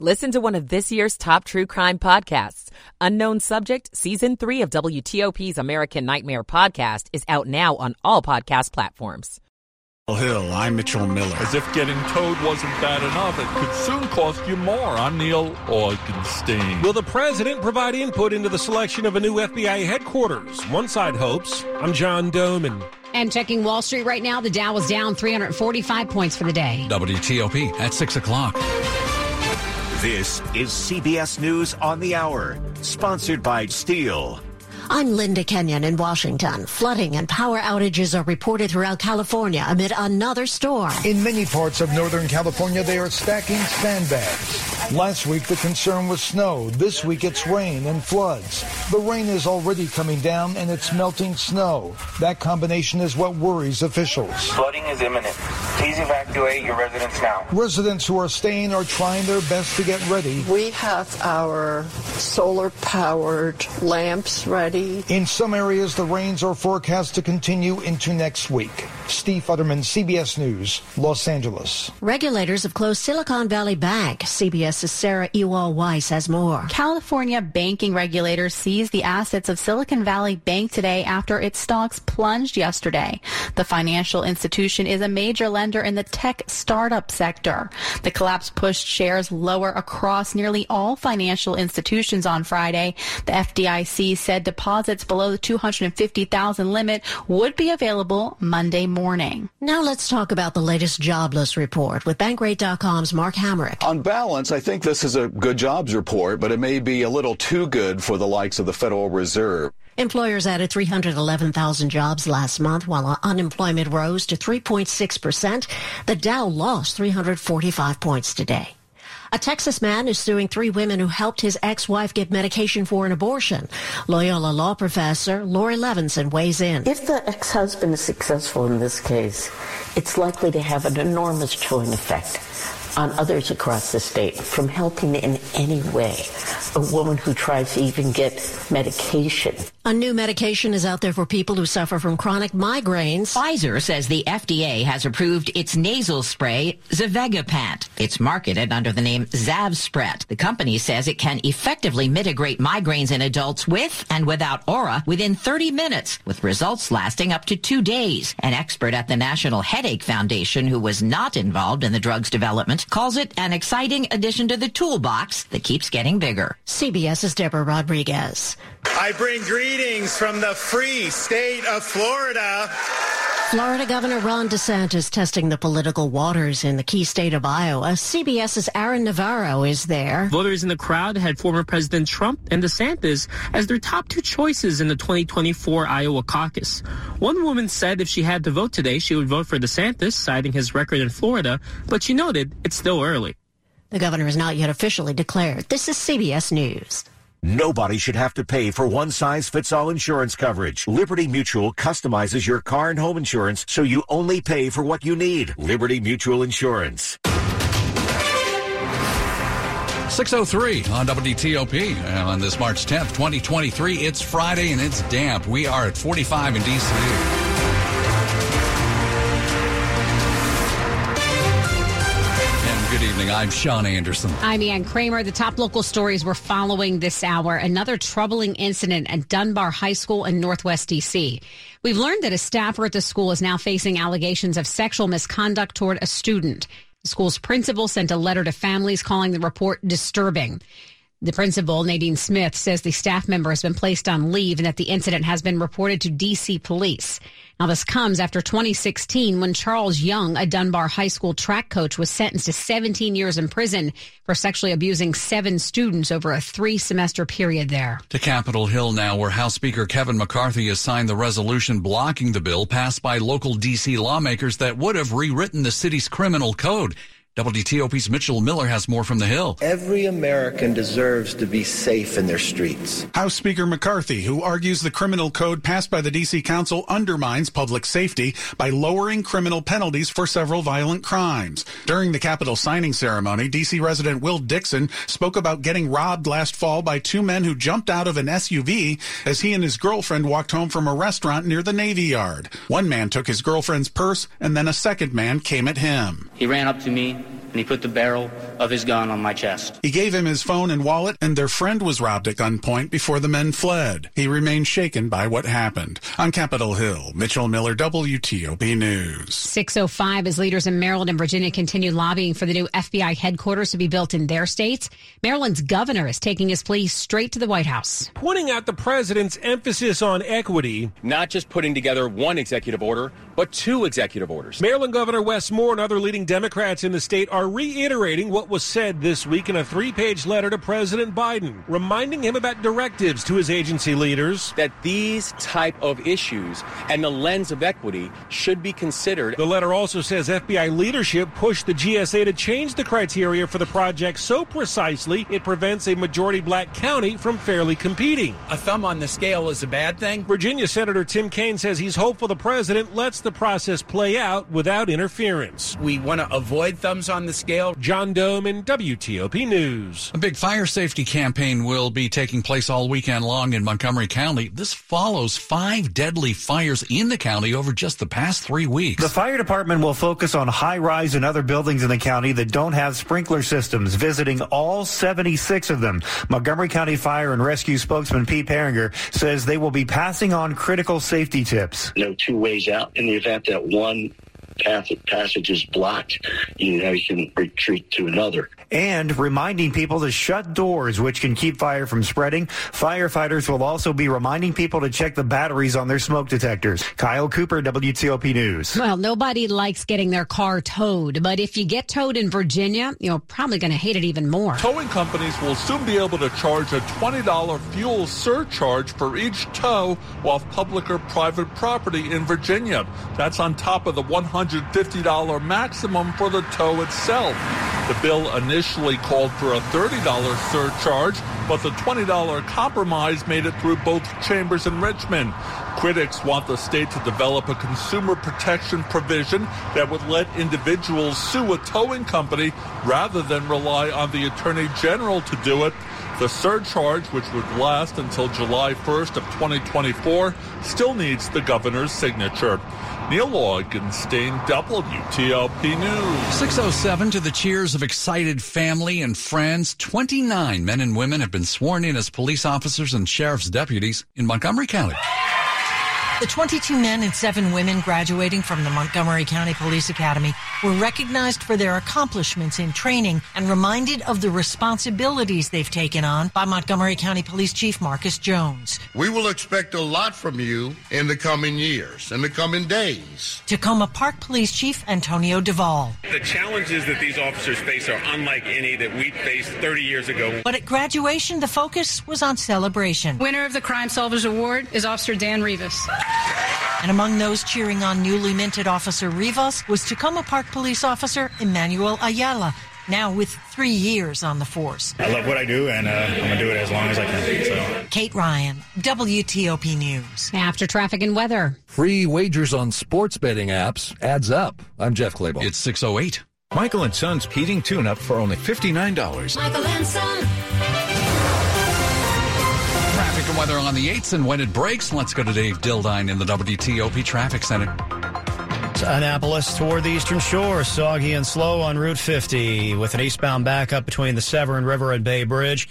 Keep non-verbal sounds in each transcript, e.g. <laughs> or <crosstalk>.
Listen to one of this year's top true crime podcasts. Unknown Subject, Season 3 of WTOP's American Nightmare podcast is out now on all podcast platforms. Hill, I'm Mitchell Miller. As if getting towed wasn't bad enough, it could soon cost you more. I'm Neil Augenstein. Will the president provide input into the selection of a new FBI headquarters? One side hopes. I'm John Domen. And checking Wall Street right now, the Dow was down 345 points for the day. WTOP at 6 o'clock. This is CBS News on the Hour, sponsored by Steel. I'm Linda Kenyon in Washington. Flooding and power outages are reported throughout California amid another storm. In many parts of Northern California, they are stacking sandbags. Last week, the concern was snow. This week, it's rain and floods. The rain is already coming down and it's melting snow. That combination is what worries officials. Flooding is imminent. Please evacuate your residents now. Residents who are staying are trying their best to get ready. We have our solar powered lamps ready. In some areas, the rains are forecast to continue into next week. Steve Futterman, CBS News, Los Angeles. Regulators have closed Silicon Valley Bank. CBS's Sarah Ewall-Wice has more. California banking regulators seized the assets of Silicon Valley Bank today after its stocks plunged yesterday. The financial institution is a major lender in the tech startup sector. The collapse pushed shares lower across nearly all financial institutions on Friday. The FDIC said deposits below the 250,000 limit would be available Monday morning. Now let's talk about the latest jobless report with Bankrate.com's Mark Hamrick. On balance, I think this is a good jobs report, but it may be a little too good for the likes of the Federal Reserve. Employers added 311,000 jobs last month while unemployment rose to 3.6%. The Dow lost 345 points today. A Texas man is suing three women who helped his ex-wife get medication for an abortion. Loyola law professor Laurie Levenson weighs in. If the ex-husband is successful in this case, it's likely to have an enormous chilling effect on others across the state from helping in any way a woman who tries to even get medication. A new medication is out there for people who suffer from chronic migraines. Pfizer says the FDA has approved its nasal spray, Zavegepant. It's marketed under the name Zavzpret. The company says it can effectively mitigate migraines in adults with and without aura within 30 minutes, with results lasting up to two days. An expert at the National Headache Foundation who was not involved in the drug's development calls it an exciting addition to the toolbox that keeps getting bigger. CBS's Deborah Rodriguez. I bring greetings from the free state of Florida. Florida Governor Ron DeSantis testing the political waters in the key state of Iowa. CBS's Aaron Navarro is there. Voters in the crowd had former President Trump and DeSantis as their top two choices in the 2024 Iowa caucus. One woman said if she had to vote today, she would vote for DeSantis, citing his record in Florida, but she noted it's still early. The governor is not yet officially declared. This is CBS News. Nobody should have to pay for one size fits all insurance coverage. Liberty Mutual customizes your car and home insurance so you only pay for what you need. Liberty Mutual Insurance. 603 on WTOP on this March 10th, 2023. It's Friday and it's damp. We are at 45 in DC. Evening. I'm Sean Anderson. I'm Ann Kramer. The top local stories we're following this hour. Another troubling incident at Dunbar High School in Northwest D.C. We've learned that a staffer at the school is now facing allegations of sexual misconduct toward a student. The school's principal sent a letter to families calling the report disturbing. The principal, Nadine Smith, says the staff member has been placed on leave and that the incident has been reported to D.C. police. Now, this comes after 2016 when Charles Young, a Dunbar High School track coach, was sentenced to 17 years in prison for sexually abusing seven students over a three semester period there. To Capitol Hill now, where House Speaker Kevin McCarthy has signed the resolution blocking the bill passed by local D.C. lawmakers that would have rewritten the city's criminal code. WTOP's Mitchell Miller has more from the Hill. Every American deserves to be safe in their streets. House Speaker McCarthy, who argues the criminal code passed by the D.C. Council undermines public safety by lowering criminal penalties for several violent crimes. During the Capitol signing ceremony, D.C. resident Will Dixon spoke about getting robbed last fall by two men who jumped out of an SUV as he and his girlfriend walked home from a restaurant near the Navy Yard. One man took his girlfriend's purse, and then a second man came at him. He ran up to me and he put the barrel of his gun on my chest. He gave him his phone and wallet, and their friend was robbed at gunpoint before the men fled. He remains shaken by what happened. On Capitol Hill, Mitchell Miller, WTOP News. 605 as leaders in Maryland and Virginia continue lobbying for the new FBI headquarters to be built in their states. Maryland's governor is taking his plea straight to the White House. Pointing out the president's emphasis on equity. Not just putting together one executive order, but two executive orders. Maryland Governor Wes Moore and other leading Democrats in the state are reiterating what was said this week in a three page letter to President Biden, reminding him about directives to his agency leaders. That these type of issues and the lens of equity should be considered. The letter also says FBI leadership pushed the GSA to change the criteria for the project so precisely it prevents a majority black county from fairly competing. A thumb on the scale is a bad thing. Virginia Senator Tim Kaine says he's hopeful the president lets the process play out without interference. We want to avoid thumbs on the scale. John Domen WTOP News. A big fire safety campaign will be taking place all weekend long in Montgomery County. This follows five deadly fires in the county over just the past three weeks. The fire department will focus on high rise and other buildings in the county that don't have sprinkler systems, visiting all 76 of them. Montgomery County Fire and Rescue spokesman Pete Piringer says they will be passing on critical safety tips. No two ways out in the event that one path of passage is blocked, you know, you can retreat to another. And reminding people to shut doors, which can keep fire from spreading. Firefighters will also be reminding people to check the batteries on their smoke detectors. Kyle Cooper, WTOP News. Well, nobody likes getting their car towed, but if you get towed in Virginia, you're probably going to hate it even more. Towing companies will soon be able to charge a $20 fuel surcharge for each tow off public or private property in Virginia. That's on top of the $150 maximum for the tow itself. The bill initially called for a $30 surcharge, but the $20 compromise made it through both chambers in Richmond. Critics want the state to develop a consumer protection provision that would let individuals sue a towing company rather than rely on the Attorney General to do it. The surcharge, which would last until July 1st of 2024, still needs the governor's signature. Neil Augenstein, WTOP News. 607 to the cheers of excited family and friends. 29 men and women have been sworn in as police officers and sheriff's deputies in Montgomery County. The 22 men and seven women graduating from the Montgomery County Police Academy were recognized for their accomplishments in training and reminded of the responsibilities they've taken on by Montgomery County Police Chief Marcus Jones. We will expect a lot from you in the coming years, in the coming days. Takoma Park Police Chief Antonio DeVaul. The challenges that these officers face are unlike any that we faced 30 years ago. But at graduation, the focus was on celebration. Winner of the Crime Solvers Award is Officer Dan Rivas. And among those cheering on newly minted Officer Rivas was Takoma Park Police Officer Emmanuel Ayala, now with three years on the force. I love what I do, and uh, I'm going to do it as long as I can. So. Kate Ryan, WTOP News. After traffic and weather. Free wagers on sports betting apps adds up. I'm Jeff Clabaugh. It's 608. Michael and Son's heating tune-up for only $59. Michael and Son. Traffic and weather on the 8th, and when it breaks, let's go to Dave Dildine in the WTOP Traffic Center. Annapolis toward the eastern shore, soggy and slow on Route 50 with an eastbound backup between the Severn River and Bay Bridge.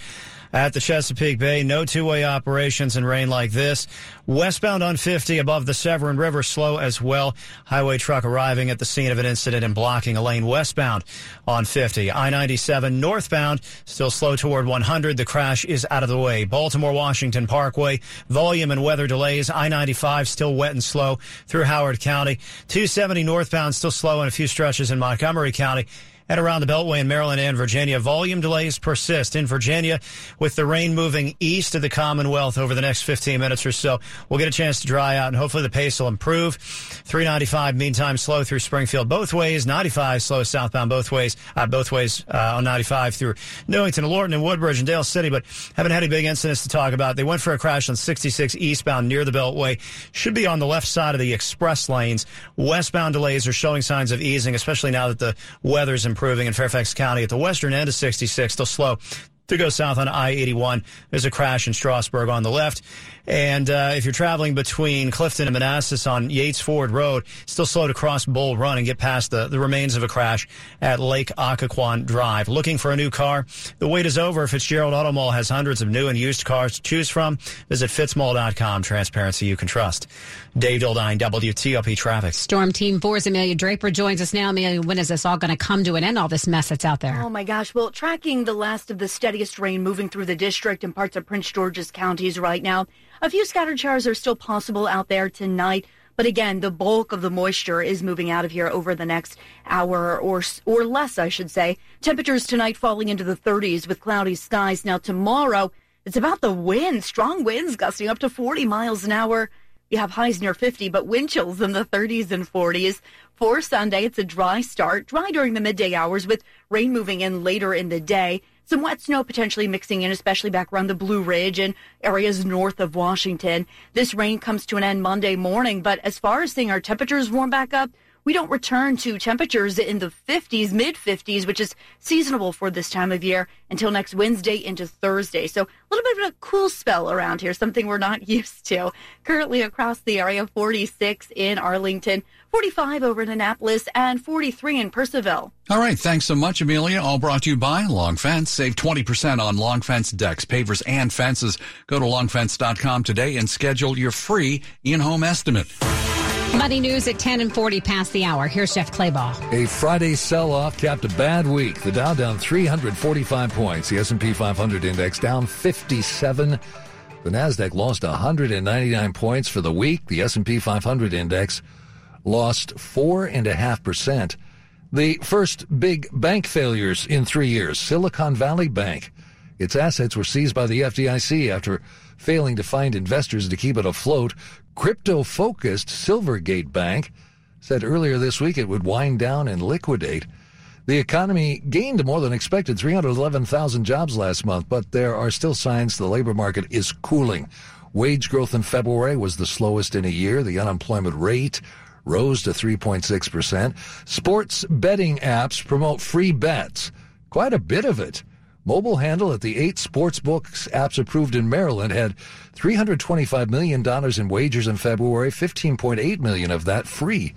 At the Chesapeake Bay, no two-way operations in rain like this. Westbound on 50 above the Severn River, slow as well. Highway truck arriving at the scene of an incident and blocking a lane westbound on 50. I-97 northbound, still slow toward 100. The crash is out of the way. Baltimore Washington Parkway, volume and weather delays. I-95 still wet and slow through Howard County. 270 northbound still slow in a few stretches in Montgomery County and around the Beltway in Maryland and Virginia. Volume delays persist in Virginia with the rain moving east of the Commonwealth over the next 15 minutes or so. We'll get a chance to dry out and hopefully the pace will improve. 395 meantime slow through Springfield both ways. 95 slow southbound both ways, uh, both ways uh, on 95 through Newington, Lorton, and Woodbridge and Dale City, but haven't had any big incidents to talk about. They went for a crash on 66 eastbound near the Beltway. Should be on the left side of the express lanes. Westbound delays are showing signs of easing, especially now that the weather's improving in Fairfax County at the western end of 66. Still slow To go south on I 81, there's a crash in Strasburg on the left. And uh, if you're traveling between Clifton and Manassas on Yates Ford Road, still slow to cross Bull Run and get past the, the remains of a crash at Lake Occoquan Drive. Looking for a new car? The wait is over. Fitzgerald Auto Mall has hundreds of new and used cars to choose from. Visit fitzmall.com. Transparency you can trust. Dave Dildine, WTOP Traffic. Storm Team 4's Amelia Draper joins us now. Amelia, when is this all going to come to an end, all this mess that's out there? Oh, my gosh. Well, tracking the last of the rain moving through the district and parts of Prince George's counties right now. A few scattered showers are still possible out there tonight. But again, the bulk of the moisture is moving out of here over the next hour or or less, I should say. Temperatures tonight falling into the 30s with cloudy skies. Now tomorrow, it's about the wind. Strong winds gusting up to 40 miles an hour. You have highs near 50, but wind chills in the 30s and 40s. For Sunday, it's a dry start, dry during the midday hours with rain moving in later in the day. Some wet snow potentially mixing in, especially back around the Blue Ridge and areas north of Washington. This rain comes to an end Monday morning, but as far as seeing our temperatures warm back up, we don't return to temperatures in the 50s, mid 50s, which is seasonable for this time of year until next Wednesday into Thursday. So a little bit of a cool spell around here, something we're not <laughs> used to. Currently across the area, 46 in Arlington, 45 over in Annapolis, and 43 in Purcellville. All right. Thanks so much, Amelia. All brought to you by Long Fence. Save 20% on Long Fence decks, pavers, and fences. Go to longfence.com today and schedule your free in-home estimate. Money news at 10 and 40 past the hour. Here's Jeff Clabaugh. A Friday sell-off capped a bad week. The Dow down 345 points. The S&P 500 index down 57. The Nasdaq lost 199 points for the week. The S&P 500 index lost four and a half percent. The first big bank failures in three years. Silicon Valley Bank. Its assets were seized by the FDIC after failing to find investors to keep it afloat. Crypto focused Silvergate Bank said earlier this week it would wind down and liquidate. The economy gained more than expected 311,000 jobs last month, but there are still signs the labor market is cooling. Wage growth in February was the slowest in a year. The unemployment rate rose to 3.6%. Sports betting apps promote free bets. Quite a bit of it. Mobile handle at the eight sports books apps approved in Maryland had $325 million in wagers in February, 15.8 million of that free.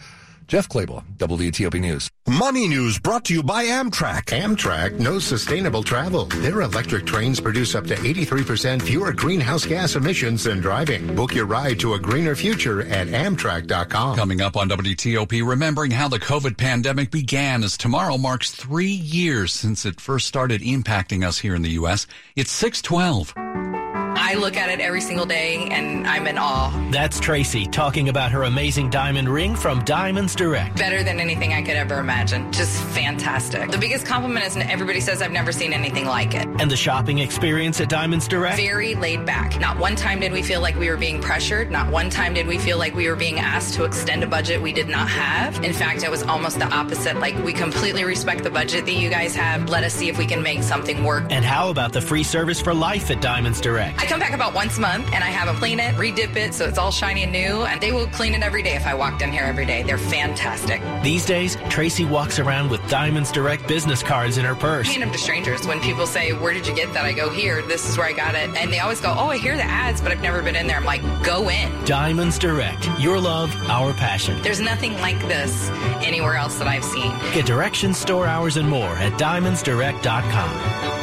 Jeff Clabaugh, WTOP News. Money News brought to you by Amtrak. Amtrak knows sustainable travel. Their electric trains produce up to 83% fewer greenhouse gas emissions than driving. Book your ride to a greener future at Amtrak.com. Coming up on WTOP, remembering how the COVID pandemic began as tomorrow marks three years since it first started impacting us here in the U.S. It's 612. I look at it every single day and I'm in awe. That's Tracy talking about her amazing diamond ring from Diamonds Direct. Better than anything I could ever imagine. Just fantastic. The biggest compliment is everybody says I've never seen anything like it. And the shopping experience at Diamonds Direct? Very laid back. Not one time did we feel like we were being pressured. Not one time did we feel like we were being asked to extend a budget we did not have. In fact, it was almost the opposite. Like, we completely respect the budget that you guys have. Let us see if we can make something work. And how about the free service for life at Diamonds Direct? I come back about once a month and I have them clean it, redip it so it's all shiny and new. And they will clean it every day if I walked in here every day. They're fantastic. These days, Tracy walks around with Diamonds Direct business cards in her purse. Hand them to strangers. When people say, Where did you get that? I go, Here, this is where I got it. And they always go, Oh, I hear the ads, but I've never been in there. I'm like, Go in. Diamonds Direct. Your love, our passion. There's nothing like this anywhere else that I've seen. Get directions, store hours, and more at diamondsdirect.com.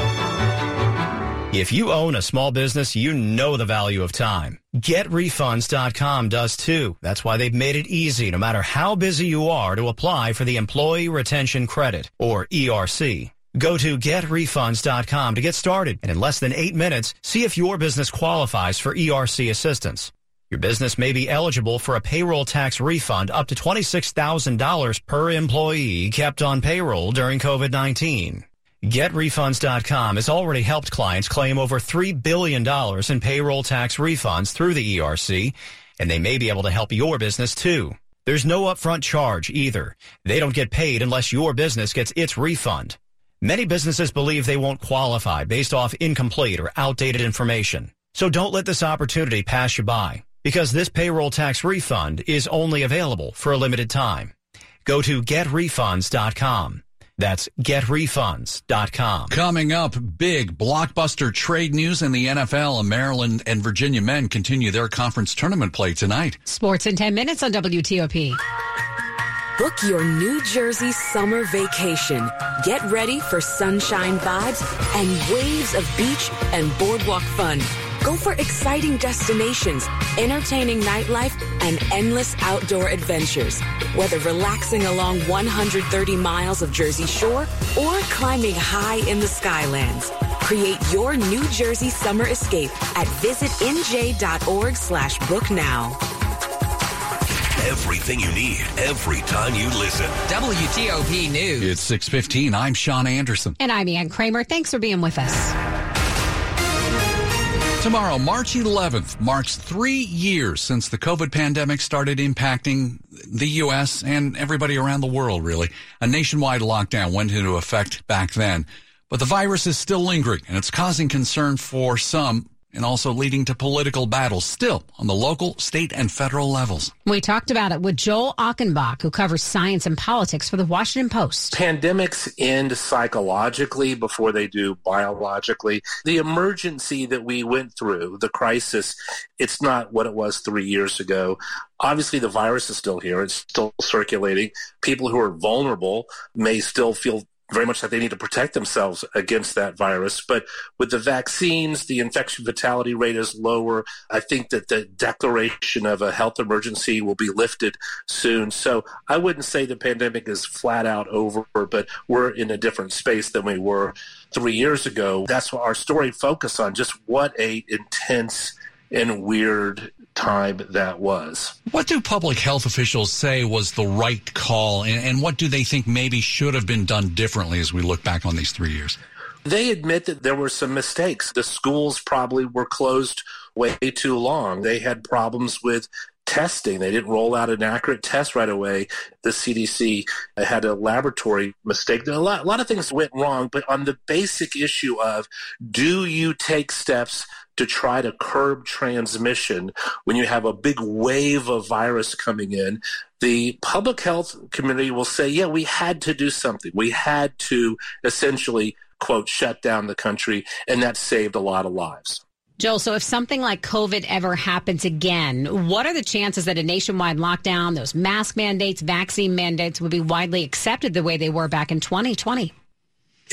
If you own a small business, you know the value of time. GetRefunds.com does too. That's why they've made it easy, no matter how busy you are, to apply for the Employee Retention Credit, or ERC. Go to GetRefunds.com to get started, and in less than eight minutes, see if your business qualifies for ERC assistance. Your business may be eligible for a payroll tax refund up to $26,000 per employee kept on payroll during COVID-19. GetRefunds.com has already helped clients claim over $3 billion in payroll tax refunds through the ERC, and they may be able to help your business too. There's no upfront charge either. They don't get paid unless your business gets its refund. Many businesses believe they won't qualify based off incomplete or outdated information. So don't let this opportunity pass you by because this payroll tax refund is only available for a limited time. Go to getrefunds.com. That's getrefunds.com. Coming up, big blockbuster trade news in the NFL. Maryland and Virginia men continue their conference tournament play tonight. Sports in 10 minutes on WTOP. Book your New Jersey summer vacation. Get ready for sunshine vibes and waves of beach and boardwalk fun. Go for exciting destinations, entertaining nightlife, and endless outdoor adventures. Whether relaxing along 130 miles of Jersey Shore or climbing high in the Skylands. Create your New Jersey summer escape at visitnj.org slash book now. Everything you need every time you listen. WTOP News. It's 615. I'm Sean Anderson. And I'm Ann Kramer. Thanks for being with us. Tomorrow, March 11th, marks three years since the COVID pandemic started impacting the U.S. and everybody around the world, really. A nationwide lockdown went into effect back then. But the virus is still lingering and it's causing concern for some and also leading to political battles still on the local, state, and federal levels. We talked about it with Joel Achenbach, who covers science and politics for the Washington Post. Pandemics end psychologically before they do biologically. The emergency that we went through, the crisis, it's not what it was three years ago. Obviously, the virus is still here. It's still circulating. People who are vulnerable may still feel very much like they need to protect themselves against that virus. But with the vaccines, the infection fatality rate is lower. I think that the declaration of a health emergency will be lifted soon. So I wouldn't say the pandemic is flat out over, but we're in a different space than we were three years ago. That's what our story focused on, just what a intense and weird time that was. What do public health officials say was the right call, and, and, what do they think maybe should have been done differently as we look back on these three years? They admit that there were some mistakes. The schools probably were closed way too long. They had problems with testing. They didn't roll out an accurate test right away. The CDC had a laboratory mistake. A lot, a lot of things went wrong, but on the basic issue of do you take steps to try to curb transmission when you have a big wave of virus coming in, the public health community will say, yeah, we had to do something. We had to essentially, quote, shut down the country, and that saved a lot of lives. Joel, so if something like COVID ever happens again, what are the chances that a nationwide lockdown, those mask mandates, vaccine mandates would be widely accepted the way they were back in 2020?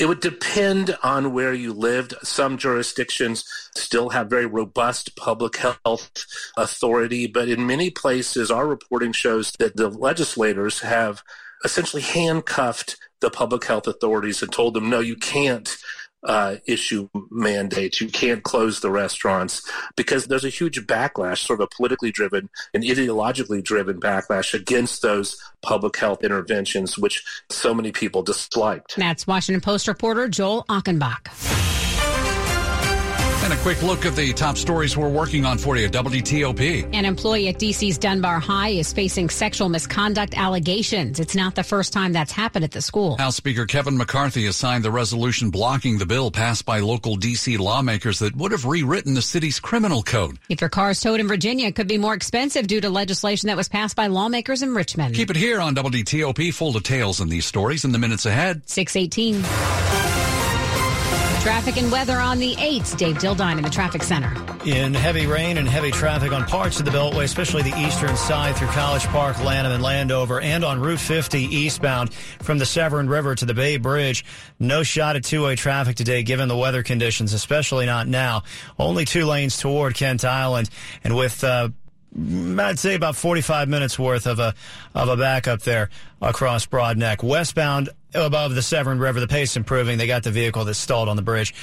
It would depend on where you lived. Some jurisdictions still have very robust public health authority, but in many places, our reporting shows that the legislators have essentially handcuffed the public health authorities and told them, no, you can't uh, issue mandates. You can't close the restaurants because there's a huge backlash, sort of a politically driven and ideologically driven backlash against those public health interventions, which so many people disliked. That's Washington Post reporter Joel Achenbach. A quick look at the top stories we're working on for you at WTOP. An employee at DC's Dunbar High is facing sexual misconduct allegations. It's not the first time that's happened at the school. House Speaker Kevin McCarthy has signed the resolution blocking the bill passed by local DC lawmakers that would have rewritten the city's criminal code. If your car is towed in Virginia, it could be more expensive due to legislation that was passed by lawmakers in Richmond. Keep it here on WTOP. Full details in these stories in the minutes ahead. 618. Traffic and weather on the 8th. Dave Dildine in the traffic center. In heavy rain and heavy traffic on parts of the Beltway, especially the eastern side through College Park, Lanham, and Landover, and on Route 50 eastbound from the Severn River to the Bay Bridge. No shot at two-way traffic today given the weather conditions, especially not now. Only two lanes toward Kent Island. And with uh, I'd say about 45 minutes worth of a of a backup there across Broadneck. Westbound above the Severn River, the pace improving. They got the vehicle that stalled on the bridge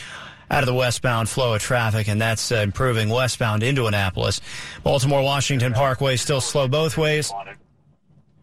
out of the westbound flow of traffic, and that's uh, improving westbound into Annapolis. Baltimore Washington Parkway still slow both ways.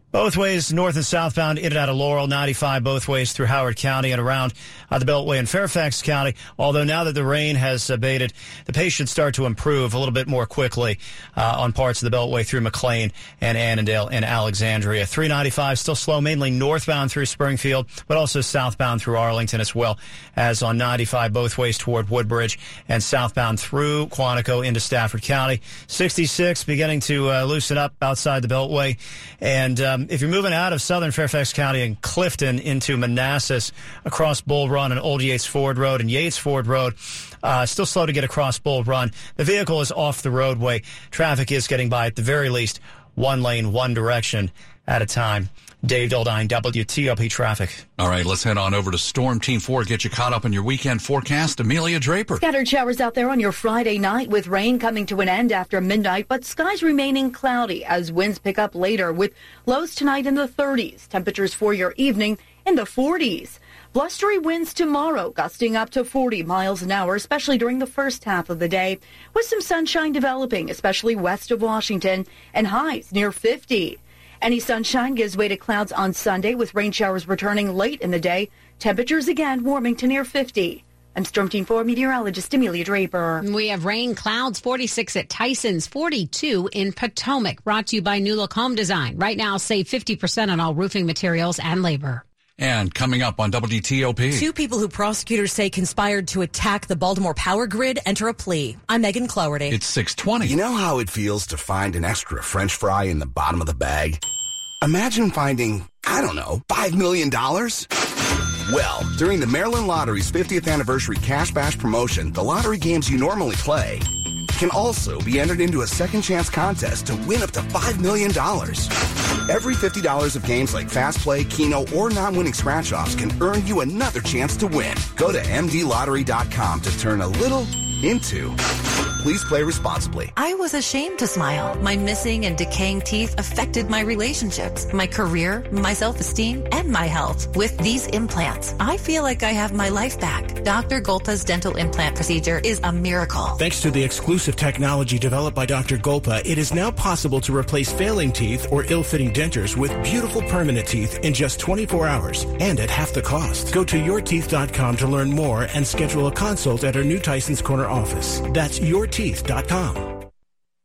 Both ways, north and southbound, in and out of Laurel, 95 both ways through Howard County and around uh, the Beltway in Fairfax County. Although now that the rain has abated, the pace should start to improve a little bit more quickly uh, on parts of the Beltway through McLean and Annandale and Alexandria. 395 still slow, mainly northbound through Springfield, but also southbound through Arlington as well as on 95 both ways toward Woodbridge and southbound through Quantico into Stafford County. 66 beginning to uh, loosen up outside the Beltway and uh, Um, if you're moving out of southern Fairfax County and Clifton into Manassas across Bull Run and Old Yates Ford Road and Yates Ford Road, uh, still slow to get across Bull Run. The vehicle is off the roadway. Traffic is getting by at the very least one lane, one direction at a time. Dave Dildine, WTOP Traffic. All right, let's head on over to Storm Team 4, get you caught up on your weekend forecast. Amelia Draper. Scattered showers out there on your Friday night with rain coming to an end after midnight, but skies remaining cloudy as winds pick up later with lows tonight in the 30s. Temperatures for your evening in the 40s. Blustery winds tomorrow, gusting up to 40 miles an hour, especially during the first half of the day, with some sunshine developing, especially west of Washington, and highs near 50. Any sunshine gives way to clouds on Sunday with rain showers returning late in the day. Temperatures again warming to near 50. I'm Storm Team 4 meteorologist Amelia Draper. We have rain clouds 46 at Tyson's, 42 in Potomac. Brought to you by New Look Home Design. Right now, save 50% on all roofing materials and labor. And coming up on WTOP. Two people who prosecutors say conspired to attack the Baltimore power grid enter a plea. I'm Megan Cloherty. It's 620. You know how it feels to find an extra French fry in the bottom of the bag? Imagine finding, I don't know, $5 million? Well, during the Maryland Lottery's 50th anniversary Cash Bash promotion, the lottery games you normally play can also be entered into a second chance contest to win up to $5 million. Every $50 of games like Fast Play, Keno, or non-winning scratch-offs can earn you another chance to win. Go to mdlottery.com to turn a little into. Please play responsibly. I was ashamed to smile. My missing and decaying teeth affected my relationships, my career, my self-esteem, and my health. With these implants, I feel like I have my life back. Dr. Golpa's dental implant procedure is a miracle. Thanks to the exclusive technology developed by Dr. Golpa, it is now possible to replace failing teeth or ill-fitting dentures with beautiful permanent teeth in just 24 hours and at half the cost. Go to yourteeth.com to learn more and schedule a consult at our new Tyson's Corner office. That's yourteeth.com.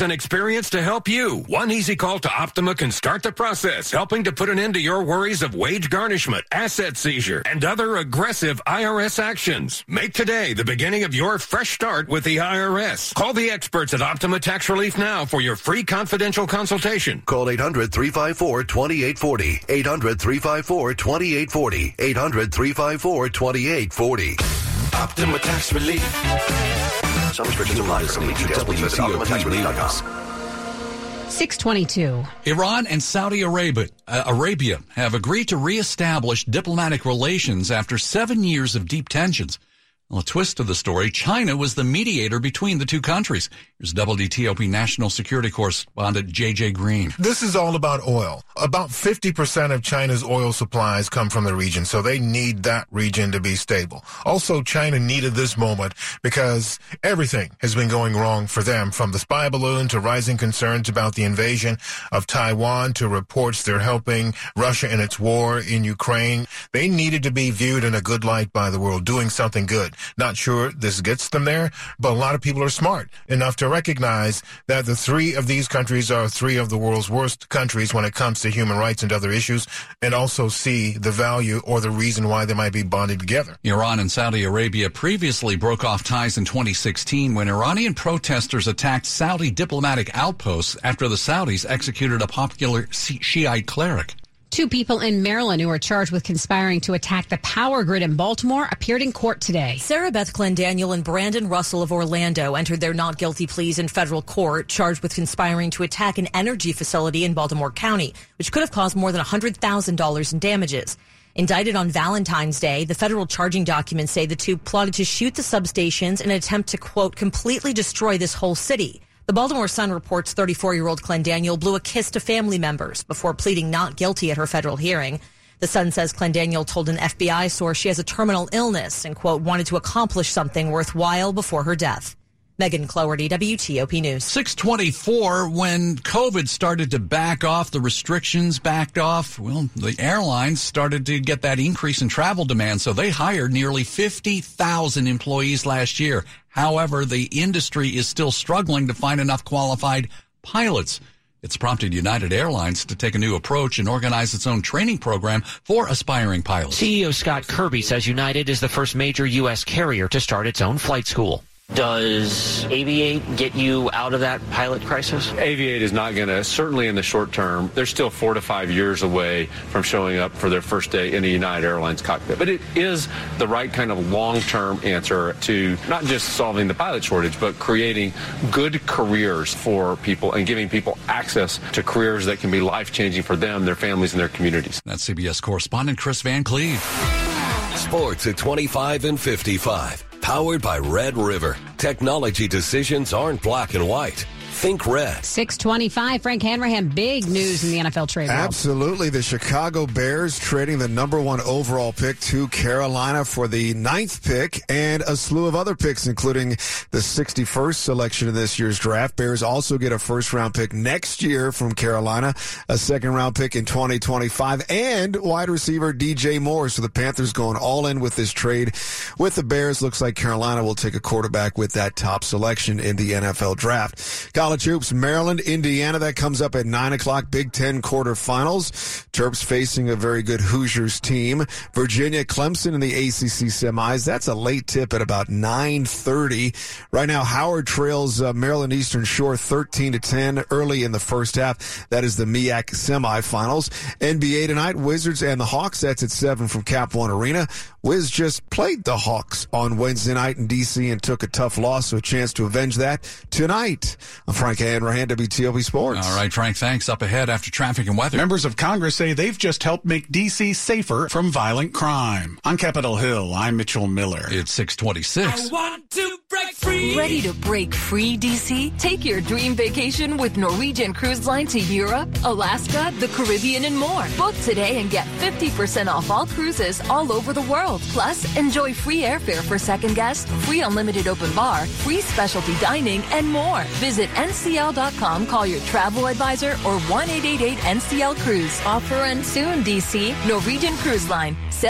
and experience to help you. One easy call to Optima can start the process, helping to put an end to your worries of wage garnishment, asset seizure, and other aggressive IRS actions. Make today the beginning of your fresh start with the IRS. Call the experts at Optima Tax Relief now for your free confidential consultation. Call 800 354 2840. 800 354 2840. 800 354 2840. Optima Tax Relief. Some restrictions apply. For complete details, please visit OptimaTaxRelief.com. 622. Iran and Saudi Arabia, uh, Arabia have agreed to reestablish diplomatic relations after seven years of deep tensions. Well, a twist to the story, China was the mediator between the two countries. Here's WTOP national security correspondent JJ Green. This is all about oil. About 50% of China's oil supplies come from the region, so they need that region to be stable. Also, China needed this moment because everything has been going wrong for them, from the spy balloon to rising concerns about the invasion of Taiwan to reports they're helping Russia in its war in Ukraine. They needed to be viewed in a good light by the world, doing something good. Not sure this gets them there, but a lot of people are smart enough to recognize that the three of these countries are three of the world's worst countries when it comes to human rights and other issues, and also see the value or the reason why they might be bonded together. Iran and Saudi Arabia previously broke off ties in 2016 when Iranian protesters attacked Saudi diplomatic outposts after the Saudis executed a popular Shiite cleric. Two people in Maryland who are charged with conspiring to attack the power grid in Baltimore appeared in court today. Sarah Beth Clendaniel and Brandon Russell of Orlando entered their not guilty pleas in federal court, charged with conspiring to attack an energy facility in Baltimore County, which could have caused more than $100,000 in damages. Indicted on Valentine's Day, the federal charging documents say the two plotted to shoot the substations in an attempt to, quote, completely destroy this whole city. The Baltimore Sun reports 34 year old Clendaniel blew a kiss to family members before pleading not guilty at her federal hearing. The Sun says Clendaniel told an FBI source she has a terminal illness and, quote, wanted to accomplish something worthwhile before her death. Megan Cloherty, WTOP News. 624, when COVID started to back off, the restrictions backed off, well, the airlines started to get that increase in travel demand. So they hired nearly 50,000 employees last year. However, the industry is still struggling to find enough qualified pilots. It's prompted United Airlines to take a new approach and organize its own training program for aspiring pilots. CEO Scott Kirby says United is the first major U.S. carrier to start its own flight school. Does Aviate get you out of that pilot crisis? Aviate is not going to, certainly in the short term, they're still four to five years away from showing up for their first day in a United Airlines cockpit. But it is the right kind of long term answer to not just solving the pilot shortage, but creating good careers for people and giving people access to careers that can be life changing for them, their families, and their communities. That's CBS correspondent Chris Van Cleave. Sports at 25 and 55. Powered by Red River. Technology decisions aren't black and white. Think red. 625. Frank Hanrahan, big news in the NFL trade world. Absolutely. The Chicago Bears trading the number one overall pick to Carolina for the ninth pick and a slew of other picks, including the 61st selection in this year's draft. Bears also get a first round pick next year from Carolina, a second round pick in 2025, and wide receiver DJ Moore. So the Panthers going all in with this trade with the Bears. Looks like Carolina will take a quarterback with that top selection in the NFL draft. College hoops, Maryland, Indiana. That comes up at 9 o'clock. Big Ten quarterfinals. Terps facing a very good Hoosiers team. Virginia, Clemson in the ACC semis. That's a late tip at about 9.30. Right now, Howard trails uh, Maryland Eastern Shore 13 to 10 early in the first half. That is the MEAC semifinals. NBA tonight, Wizards and the Hawks. That's at 7 from Cap One Arena. Wiz just played the Hawks on Wednesday night in D.C. and took a tough loss, so a chance to avenge that tonight. I'm Frank Hanrahan, WTOP Sports. All right, Frank, thanks. Up ahead after traffic and weather. Members of Congress say they've just helped make D.C. safer from violent crime. On Capitol Hill, I'm Mitchell Miller. It's 626. I want to break free. Ready to break free, DC? Take your dream vacation with Norwegian Cruise Line to Europe, Alaska, the Caribbean, and more. Book today and get 50% off all cruises all over the world. Plus, enjoy free airfare for second guests, free unlimited open bar, free specialty dining, and more. Visit ncl.com, call your travel advisor, or 1 888 NCL Cruise. Offer ends soon, DC. Norwegian Cruise Line.